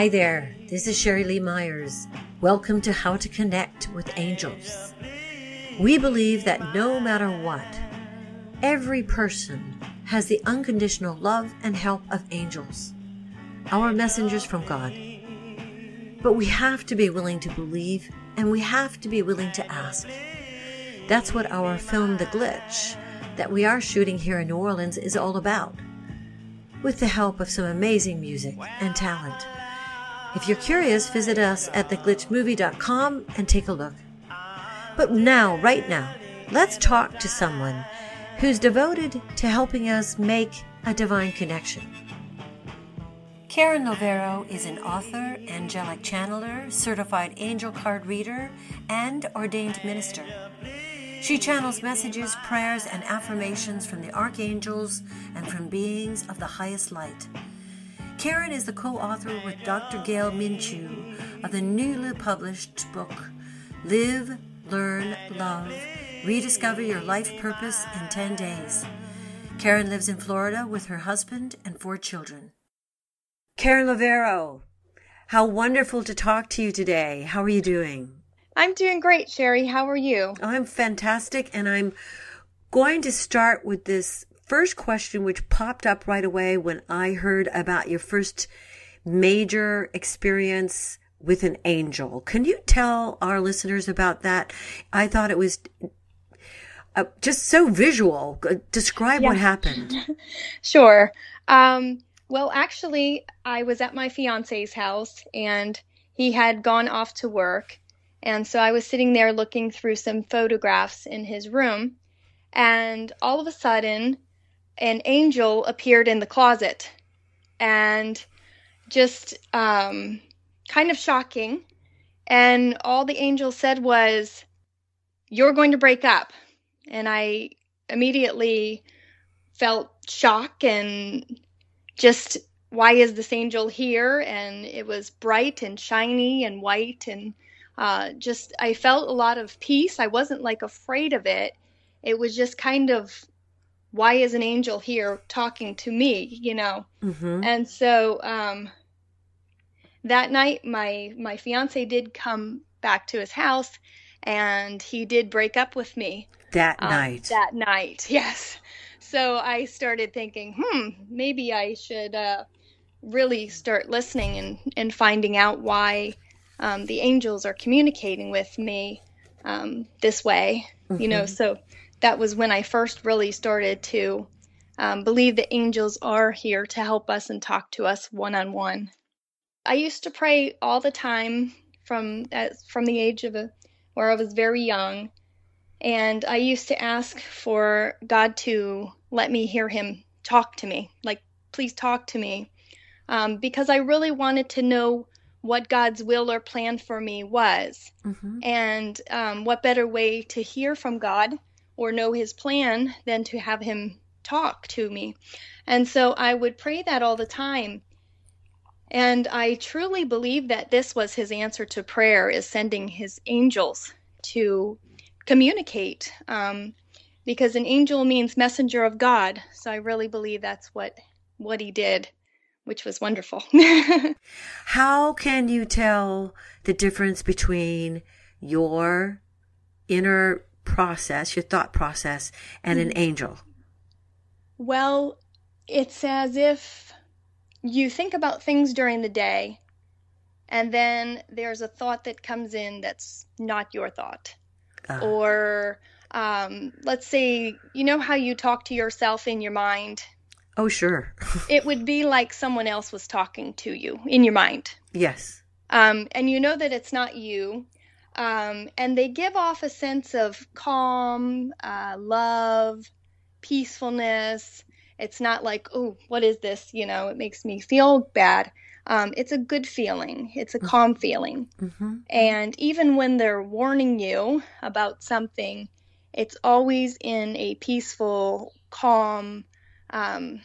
Hi there, this is Sherry Lee Myers. Welcome to How to Connect with Angels. We believe that no matter what, every person has the unconditional love and help of angels, our messengers from God. But we have to be willing to believe and we have to be willing to ask. That's what our film, The Glitch, that we are shooting here in New Orleans, is all about, with the help of some amazing music and talent. If you're curious, visit us at theglitchmovie.com and take a look. But now, right now, let's talk to someone who's devoted to helping us make a divine connection. Karen Lovero is an author, angelic channeler, certified angel card reader, and ordained minister. She channels messages, prayers, and affirmations from the archangels and from beings of the highest light. Karen is the co author with Dr. Gale Minchew of the newly published book, Live, Learn, Love Rediscover Your Life Purpose in 10 Days. Karen lives in Florida with her husband and four children. Karen Lovero, how wonderful to talk to you today. How are you doing? I'm doing great, Sherry. How are you? I'm fantastic, and I'm going to start with this first question, which popped up right away when I heard about your first major experience with an angel. Can you tell our listeners about that? I thought it was uh, just so visual. Describe yeah. what happened. sure. Um, well, actually, I was at my fiance's house and he had gone off to work. And so I was sitting there looking through some photographs in his room. And all of a sudden, an angel appeared in the closet and just um, kind of shocking. And all the angel said was, You're going to break up. And I immediately felt shock and just, why is this angel here? And it was bright and shiny and white. And uh, just, I felt a lot of peace. I wasn't like afraid of it. It was just kind of why is an angel here talking to me you know mm-hmm. and so um, that night my my fiance did come back to his house and he did break up with me that um, night that night yes so i started thinking hmm maybe i should uh, really start listening and and finding out why um, the angels are communicating with me um, this way mm-hmm. you know mm-hmm. so that was when I first really started to um, believe that angels are here to help us and talk to us one on one. I used to pray all the time from from the age of a, where I was very young, and I used to ask for God to let me hear Him talk to me, like please talk to me, um, because I really wanted to know what God's will or plan for me was, mm-hmm. and um, what better way to hear from God or know his plan than to have him talk to me. And so I would pray that all the time. And I truly believe that this was his answer to prayer is sending his angels to communicate. Um, because an angel means messenger of God. So I really believe that's what what he did, which was wonderful. How can you tell the difference between your inner process, your thought process, and an mm-hmm. angel? Well, it's as if you think about things during the day, and then there's a thought that comes in that's not your thought. Uh. Or um, let's say, you know how you talk to yourself in your mind? Oh, sure. it would be like someone else was talking to you in your mind. Yes. Um, and you know that it's not you, um, and they give off a sense of calm, uh, love, peacefulness. It's not like, oh, what is this? You know, it makes me feel bad. Um, it's a good feeling, it's a mm-hmm. calm feeling. Mm-hmm. And even when they're warning you about something, it's always in a peaceful, calm, um,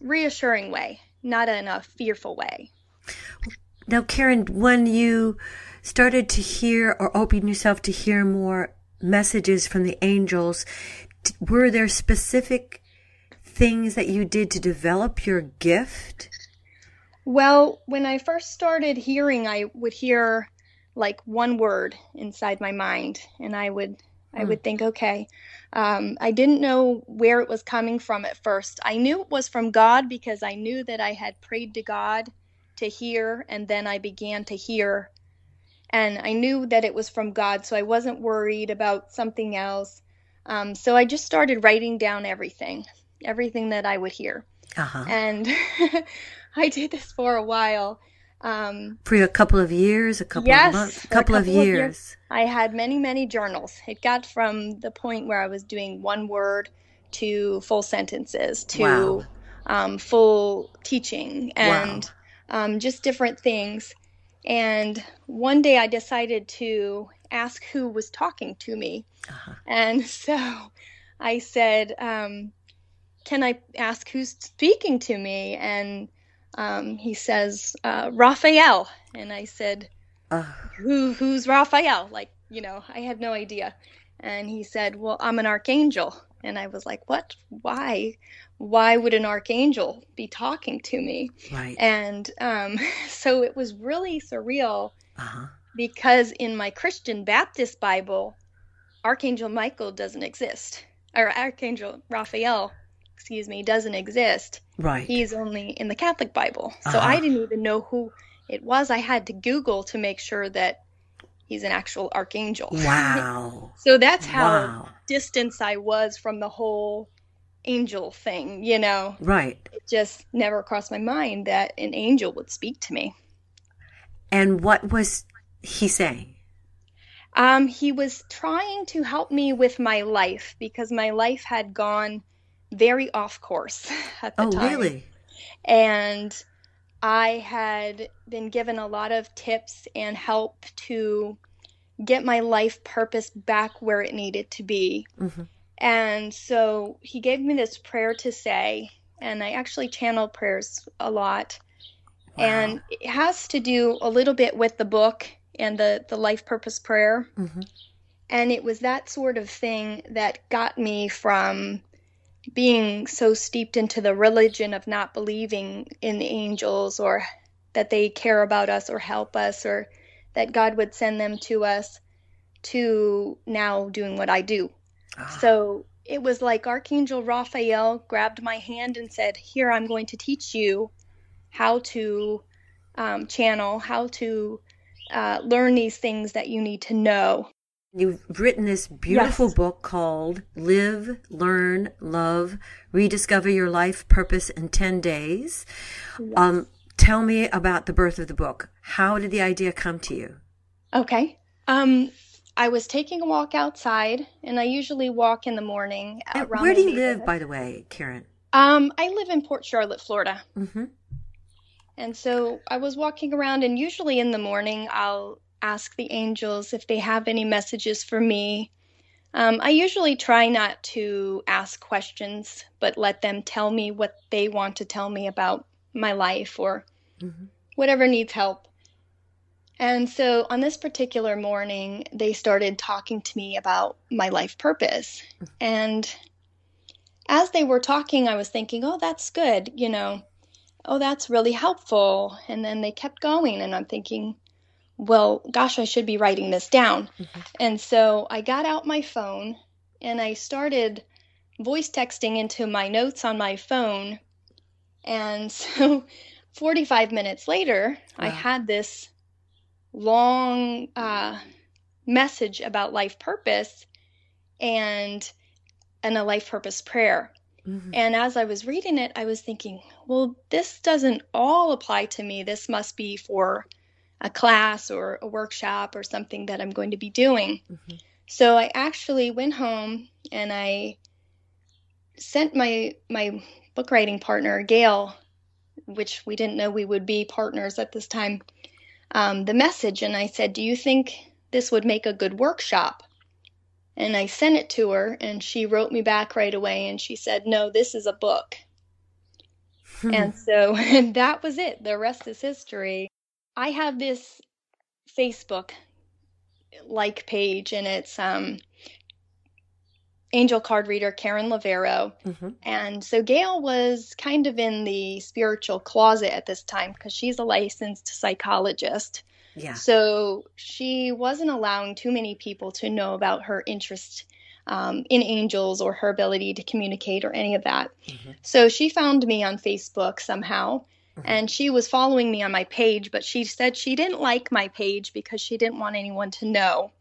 reassuring way, not in a fearful way. Now, Karen, when you started to hear or open yourself to hear more messages from the angels, were there specific things that you did to develop your gift? Well, when I first started hearing, I would hear like one word inside my mind, and I would I Hmm. would think, okay. Um, I didn't know where it was coming from at first. I knew it was from God because I knew that I had prayed to God to hear, and then I began to hear, and I knew that it was from God, so I wasn't worried about something else. Um, so I just started writing down everything, everything that I would hear. Uh-huh. And I did this for a while. Um, For a couple of years, a couple Yes, of months, for a a couple, of couple of years. years. I had many, many journals. It got from the point where I was doing one word to full sentences to Wow. um, full teaching and um, just different things. And one day I decided to ask who was talking to me. Uh-huh. And so I said, um, Can I ask who's speaking to me? And um, he says, uh, Raphael. And I said, Uh, Who, Who's Raphael? Like, you know, I had no idea. And he said, Well, I'm an archangel. And I was like, What? Why? Why would an archangel be talking to me? right. And um, so it was really surreal Uh-huh. because in my Christian Baptist Bible, Archangel Michael doesn't exist, or Archangel Raphael, excuse me, doesn't exist. Right. He's only in the Catholic Bible. So Uh-huh. I didn't even know who it was. I had to Google to make sure that he's an actual archangel. wow. So that's how Wow. distance I was from the whole angel thing, you know. Right. It just never crossed my mind that an angel would speak to me. And what was he saying? Um, he was trying to help me with my life because my life had gone very off course at the Oh, time. Oh, really? And I had been given a lot of tips and help to get my life purpose back where it needed to be. hmm And so he gave me this prayer to say, and I actually channel prayers a lot. And it has to do a little bit with the book and the, the life purpose prayer. hmm And it was that sort of thing that got me from being so steeped into the religion of not believing in the angels or that they care about us or help us or that God would send them to us to now doing what I do. Ah, So it was like Archangel Raphael grabbed my hand and said, Here, I'm going to teach you how to um, channel, how to uh, learn these things that you need to know. You've written this beautiful Yes. book called Live, Learn, Love, Rediscover Your Life Purpose in 10 Days. Um, tell me about the birth of the book. How did the idea come to you? Okay. Um, I was taking a walk outside, and I usually walk in the morning where do you live, by the way, Karen? Um, I live in Port Charlotte, Florida. hmm And so I was walking around, and usually in the morning, I'll ask the angels if they have any messages for me. Um, I usually try not to ask questions, but let them tell me what they want to tell me about my life or hmm whatever needs help. And so on this particular morning, they started talking to me about my life purpose. And as they were talking, I was thinking, oh, that's good, you know, oh, that's really helpful. And then they kept going, and I'm thinking, well, gosh, I should be writing this down. Mhm. And so I got out my phone and I started voice texting into my notes on my phone. And so 45 minutes later, I had this long uh, message about life purpose and and a life purpose prayer. hmm And as I was reading it, I was thinking, well, this doesn't all apply to me. This must be for a class or a workshop or something that I'm going to be doing. hmm So I actually went home and I sent my my book writing partner Gale, which we didn't know we would be partners at this time, um, the message, and I said, "Do you think this would make a good workshop?" And I sent it to her, and she wrote me back right away, and she said, "No, this is a book." And so that was it. The rest is history. I have this Facebook like page and it's um angel card reader Karen Lovero. Mm-hmm. And so Gale was kind of in the spiritual closet at this time because she's a licensed psychologist. Yeah. So she wasn't allowing too many people to know about her interest um, in angels or her ability to communicate or any of that. Mhm. So she found me on Facebook somehow. Mhm. And she was following me on my page, but she said she didn't like my page because she didn't want anyone to know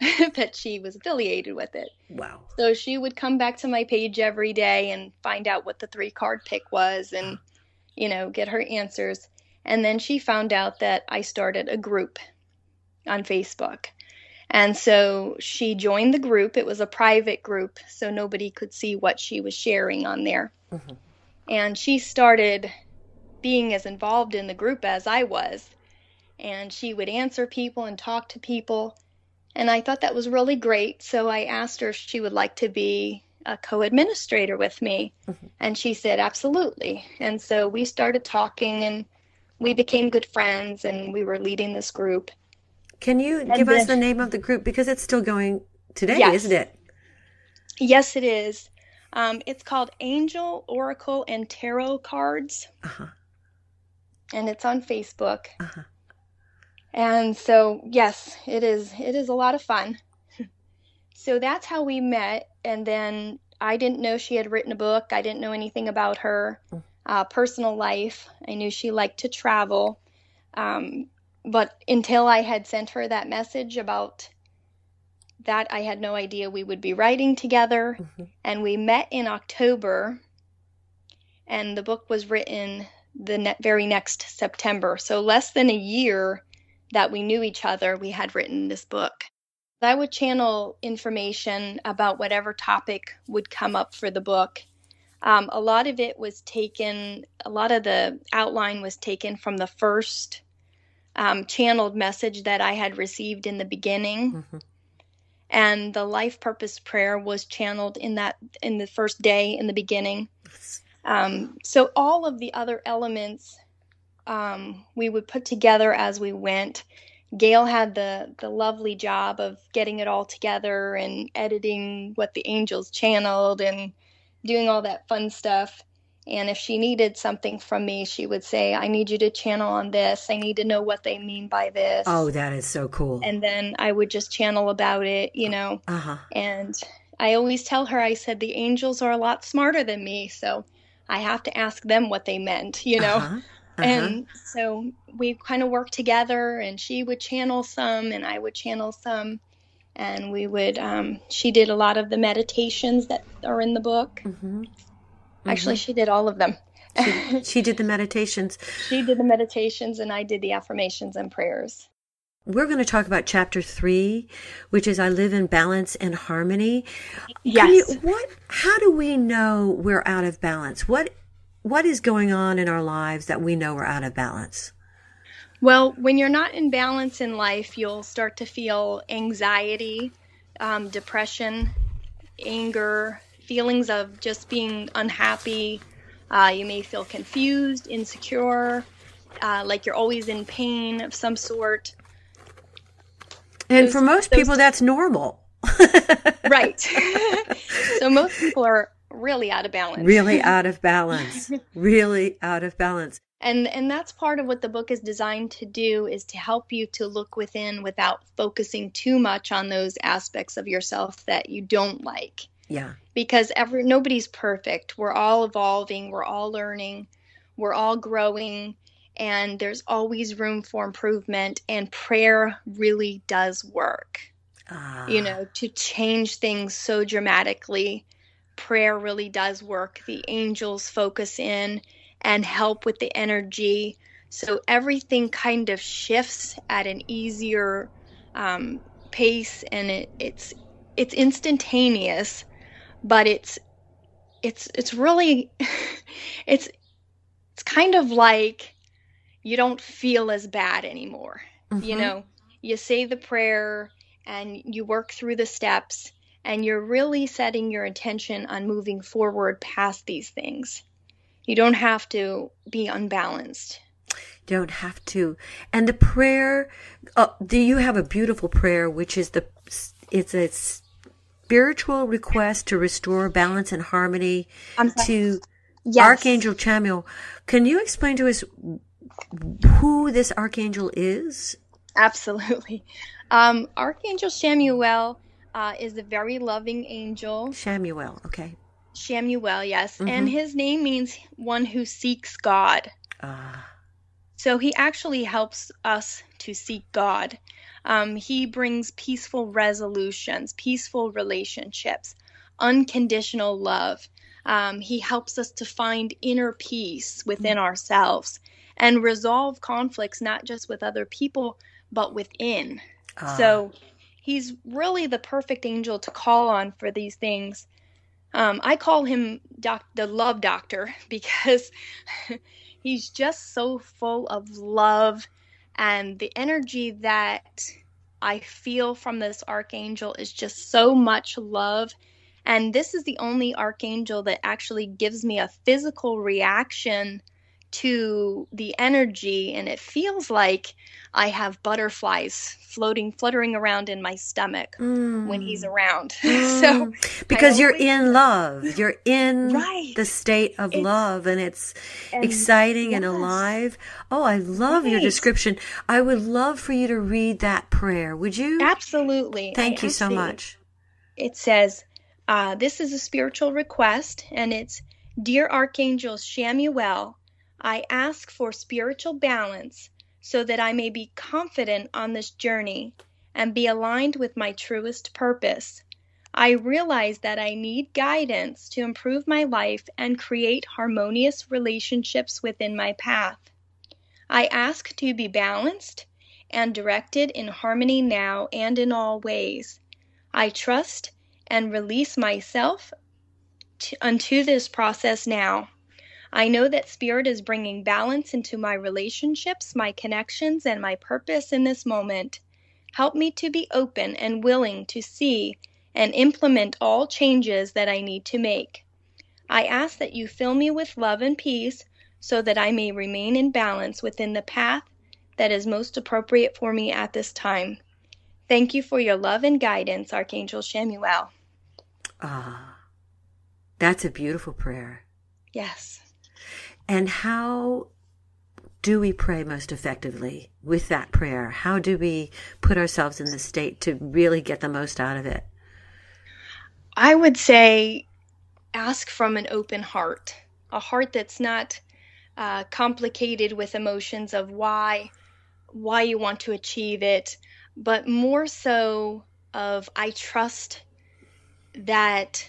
that she was affiliated with it. Wow. So she would come back to my page every day and find out what the three card pick was and, you know, get her answers. And then she found out that I started a group on Facebook. And so she joined the group. It was a private group, so nobody could see what she was sharing on there. Mhm. And she started being as involved in the group as I was. And she would answer people and talk to people. And I thought that was really great. So I asked her if she would like to be a co administrator with me. Mhm. And she said, absolutely. And so we started talking and we became good friends and we were leading this group. Can you And give us the name of the group because it's still going today, Yes. isn't it? Yes, it is. Um, it's called Angel, Oracle, and Tarot Cards, Uh-huh. and it's on Facebook. Uh-huh. And so, yes, it is. It is a lot of fun. so that's how we met. And then I didn't know she had written a book. I didn't know anything about her uh, personal life. I knew she liked to travel. Um, but until I had sent her that message about that, I had no idea we would be writing together. Mhm. And we met in October, and the book was written the ne- very next September. So, less than a year that we knew each other, we had written this book. I would channel information about whatever topic would come up for the book. Um, a lot of it was taken, a lot of the outline was taken from the first um, channeled message that I had received in the beginning Mhm. and the life purpose prayer was channeled in that in the first day in the beginning um, so all of the other elements um, we would put together as we went gale had the the lovely job of getting it all together and editing what the angels channeled and doing all that fun stuff and if she needed something from me she would say i need you to channel on this i need to know what they mean by this Oh, that is so cool. and then I would just channel about it, you know. uh-huh. And I always tell her, I said, the angels are a lot smarter than me, so I have to ask them what they meant, you know. Uh-huh. Uh-huh. And so we kind of worked together, and she would channel some, and I would channel some. And we would, um, she did a lot of the meditations that are in the book. Mhm. Actually, she did all of them. She, she did the meditations. she did the meditations, and I did the affirmations and prayers. We're going to talk about chapter three, which is I live in balance and harmony. Yes. you- what? How do we know we're out of balance? What? What is going on in our lives that we know we're out of balance? Well, when you're not in balance in life, you'll start to feel anxiety, um, depression, anger, feelings of just being unhappy. Uh, you may feel confused, insecure, uh, like you're always in pain of some sort. And Those- for most people, that's normal. Right. so most people are really out of balance. really out of balance. Really out of balance. and and that's part of what the book is designed to do is to help you to look within without focusing too much on those aspects of yourself that you don't like Yeah. because every nobody's perfect we're all evolving we're all learning we're all growing and there's always room for improvement and prayer really does work Ah, you know to change things so dramatically prayer really does work the angels focus in and help with the energy so everything kind of shifts at an easier um, pace and it, it's it's instantaneous but it's it's it's really it's it's kind of like you don't feel as bad anymore you mhm. know you say the prayer and you work through the steps and you're really setting your intention on moving forward past these things you don't have to be unbalanced don't have to. And the prayer, uh, do you have a beautiful prayer, which is the, it's a spiritual request to restore balance and harmony to Yes. Archangel Chamuel. Can you explain to us who this archangel is? Absolutely. Um, Archangel Chamuel uh, is a very loving angel. Chamuel. Okay. Chamuel, yes. And Mhm. his name means one who seeks God. Ah. So he actually helps us to seek God. Um, he brings peaceful resolutions, peaceful relationships, unconditional love. Um, he helps us to find inner peace within ourselves and resolve conflicts not just with other people, but within. ah. So he's really the perfect angel to call on for these things. Um, I call him doc- the love doctor because he's just so full of love, and the energy that I feel from this archangel is just so much love. And this is the only archangel that actually gives me a physical reaction to the energy, and it feels like I have butterflies floating, fluttering around in my stomach when he's around. so, Mm. because you're in love, you're in Right. the state of It's- love, and it's and- exciting and alive. Oh, I love your description. I would love for you to read that prayer. Would you? absolutely. Thank I you so much. It says, uh, This is a spiritual request, and it's Dear Archangel Chamuel, I ask for spiritual balance so that I may be confident on this journey and be aligned with my truest purpose. I realize that I need guidance to improve my life and create harmonious relationships within my path. I ask to be balanced and directed in harmony now and in all ways. I trust and release myself to, unto this process now. I know that Spirit is bringing balance into my relationships, my connections, and my purpose in this moment. Help me to be open and willing to see and implement all changes that I need to make. I ask that you fill me with love and peace so that I may remain in balance within the path that is most appropriate for me at this time. Thank you for your love and guidance, Archangel Chamuel. Ah, that's a beautiful prayer. Yes. And how do we pray most effectively with that prayer? How do we put ourselves in the state to really get the most out of it? I would say ask from an open heart, a heart that's not uh, complicated with emotions of why why you want to achieve it, but more so of I trust that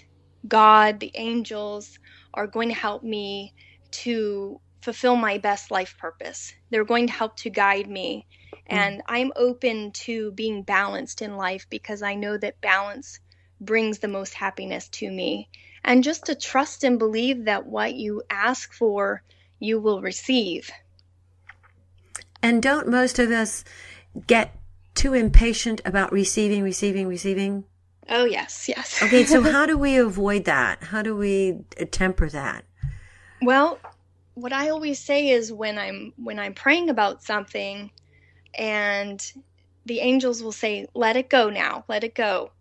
God, the angels, are going to help me to fulfill my best life purpose. They're going to help to guide me. Hmm. And I'm open to being balanced in life because I know that balance brings the most happiness to me. And just to trust and believe that what you ask for, you will receive. And don't most of us get too impatient about receiving, receiving, receiving? Oh, yes, yes. Okay, so how do we avoid that? How do we temper that? Well, what I always say is when I'm when I'm praying about something and the angels will say, "Let it go now. Let it go."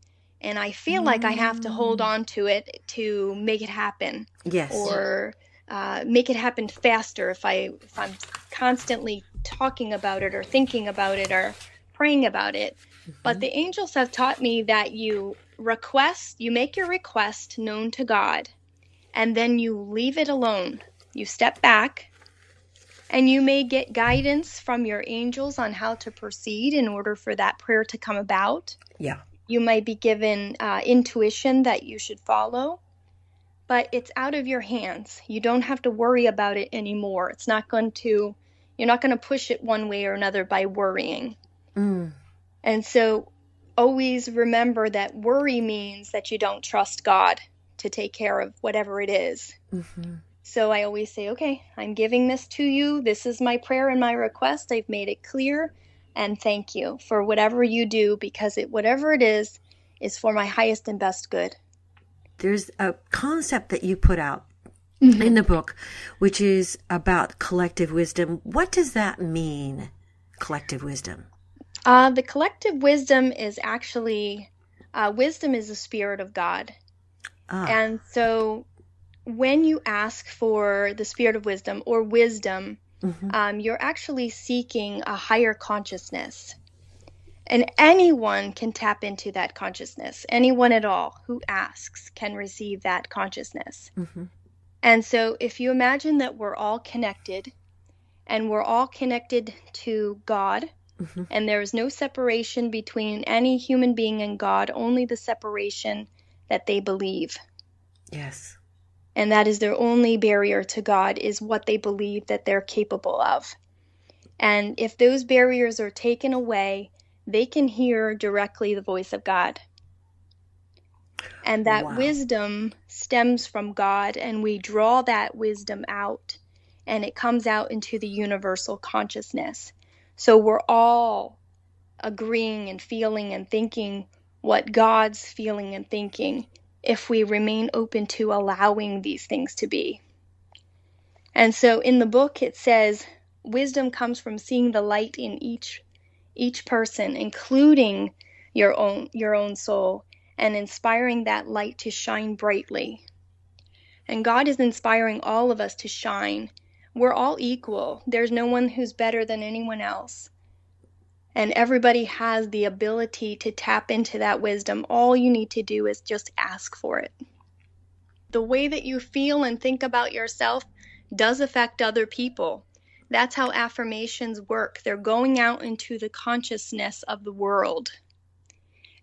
And I feel like I have to hold on to it to make it happen Yes. or uh, make it happen faster if I if I'm constantly talking about it or thinking about it or praying about it. But the angels have taught me that you request, you make your request known to God, and then you leave it alone. You step back, and you may get guidance from your angels on how to proceed in order for that prayer to come about. yeah. You might be given uh, intuition that you should follow, but it's out of your hands. You don't have to worry about it anymore. It's not going to, you're not going to push it one way or another by worrying. Mm. And so always remember that worry means that you don't trust God to take care of whatever it is. hmm So I always say, okay, I'm giving this to you. This is my prayer and my request. I've made it clear. And thank you for whatever you do because it, whatever it is, is for my highest and best good. There's a concept that you put out in the book, which is about collective wisdom. What does that mean, collective wisdom? Uh, the collective wisdom is actually Uh, wisdom is the spirit of God. Ah, And so when you ask for the spirit of wisdom or wisdom, mhm. um, you're actually seeking a higher consciousness. And anyone can tap into that consciousness. Anyone at all who asks can receive that consciousness. Mhm. And so if you imagine that we're all connected and we're all connected to God, Mhm. and there is no separation between any human being and God, only the separation that they believe. Yes. And that is their only barrier to God, is what they believe that they're capable of. And if those barriers are taken away, they can hear directly the voice of God. And that Wow. wisdom stems from God, and we draw that wisdom out, and it comes out into the universal consciousness. So we're all agreeing and feeling and thinking what God's feeling and thinking if we remain open to allowing these things to be. And so in the book it says wisdom comes from seeing the light in each each person including your own your own soul and inspiring that light to shine brightly. And God is inspiring all of us to shine. We're all equal. There's no one who's better than anyone else. And everybody has the ability to tap into that wisdom. All you need to do is just ask for it. The way that you feel and think about yourself does affect other people. That's how affirmations work. They're going out into the consciousness of the world.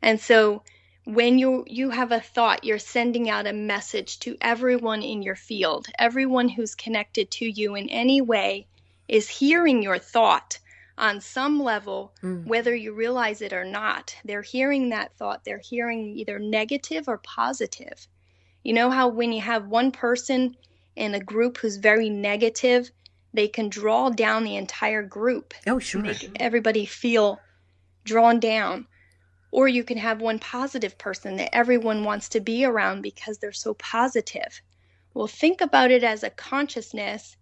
And so when you you have a thought, you're sending out a message to everyone in your field. Everyone who's connected to you in any way is hearing your thought on some level, Mm. whether you realize it or not. They're hearing that thought. They're hearing either negative or positive. You know how when you have one person in a group who's very negative, they can draw down the entire group Oh, sure. make everybody feel drawn down. Or you can have one positive person that everyone wants to be around because they're so positive. Well, think about it as a consciousness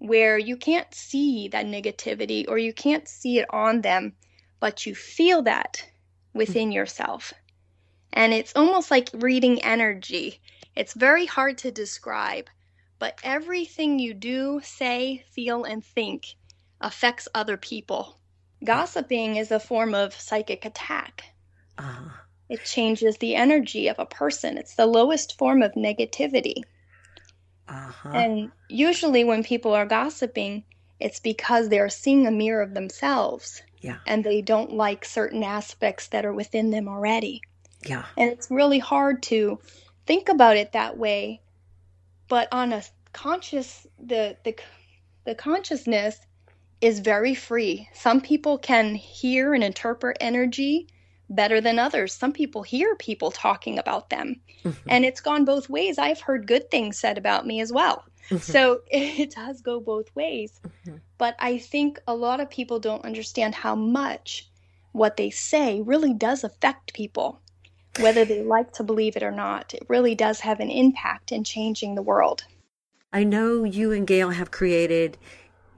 where you can't see that negativity or you can't see it on them, but you feel that within yourself. And it's almost like reading energy. It's very hard to describe, but everything you do, say, feel, and think affects other people. Gossiping is a form of psychic attack. Ah, It changes the energy of a person. It's the lowest form of negativity. Uh-huh. And usually, when people are gossiping, it's because they're seeing a mirror of themselves Yeah. and they don't like certain aspects that are within them already. Yeah. And it's really hard to think about it that way. But on a conscious, the, the, the consciousness is very free. Some people can hear and interpret energy better than others. Some people hear people talking about them. Mhm. And it's gone both ways. I've heard good things said about me as well. So it does go both ways. Mhm. But I think a lot of people don't understand how much what they say really does affect people, whether they like to believe it or not. It really does have an impact in changing the world. I know you and Gale have created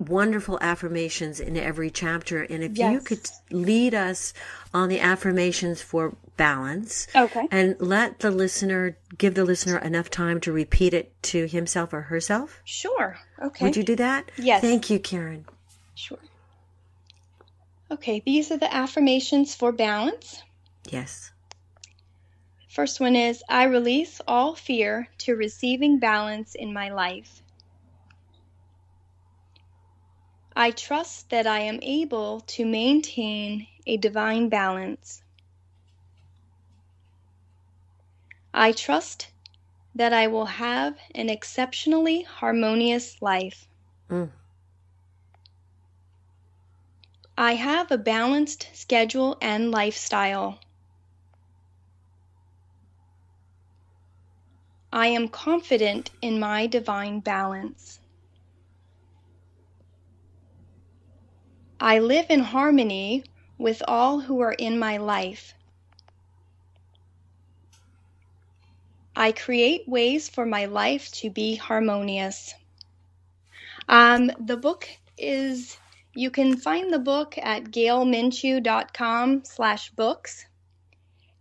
wonderful affirmations in every chapter. And if you could lead us on the affirmations for balance Okay. and let the listener, give the listener enough time to repeat it to himself or herself. Sure. Okay. Would you do that? Yes. Thank you, Karen. Sure. Okay, these are the affirmations for balance. Yes. First one is I release all fear to receiving balance in my life. I trust that I am able to maintain a divine balance. I trust that I will have an exceptionally harmonious life. Mm. I have a balanced schedule and lifestyle. I am confident in my divine balance. I live in harmony with all who are in my life. I create ways for my life to be harmonious. Um, the book is, you can find the book at galeminchew.com slash books.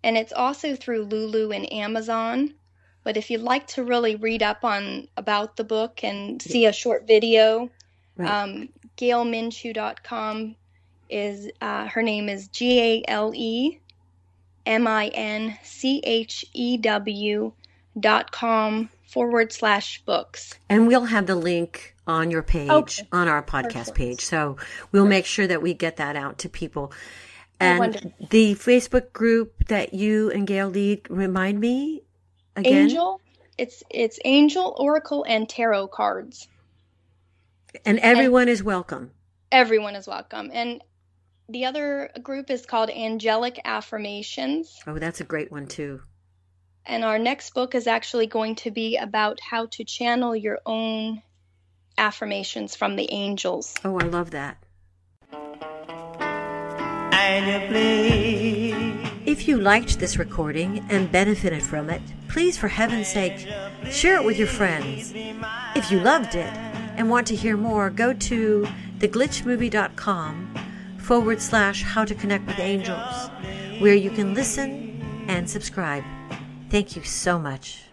and it's also through Lulu and Amazon. But if you'd like to really read up on about the book and see a short video, right. um, GaleMinchew.com is uh, her name is G A L E M I N C H E W dot com forward slash books. And we'll have the link on your page, okay. on our podcast Perfect. page. So we'll make sure that we get that out to people. Oh, and the Facebook group that you and Gale lead, remind me again. Angel. It's it's Angel Oracle and Tarot cards. And everyone and is welcome. Everyone is welcome. And the other group is called Angelic Affirmations. Oh, that's a great one too. And our next book is actually going to be about how to channel your own affirmations from the angels. Oh, I love that. If you liked this recording and benefited from it, please, for heaven's sake, share it with your friends. If you loved it and want to hear more, go to theglitchmovie.com forward slash how to connect with angels, where you can listen and subscribe. Thank you so much.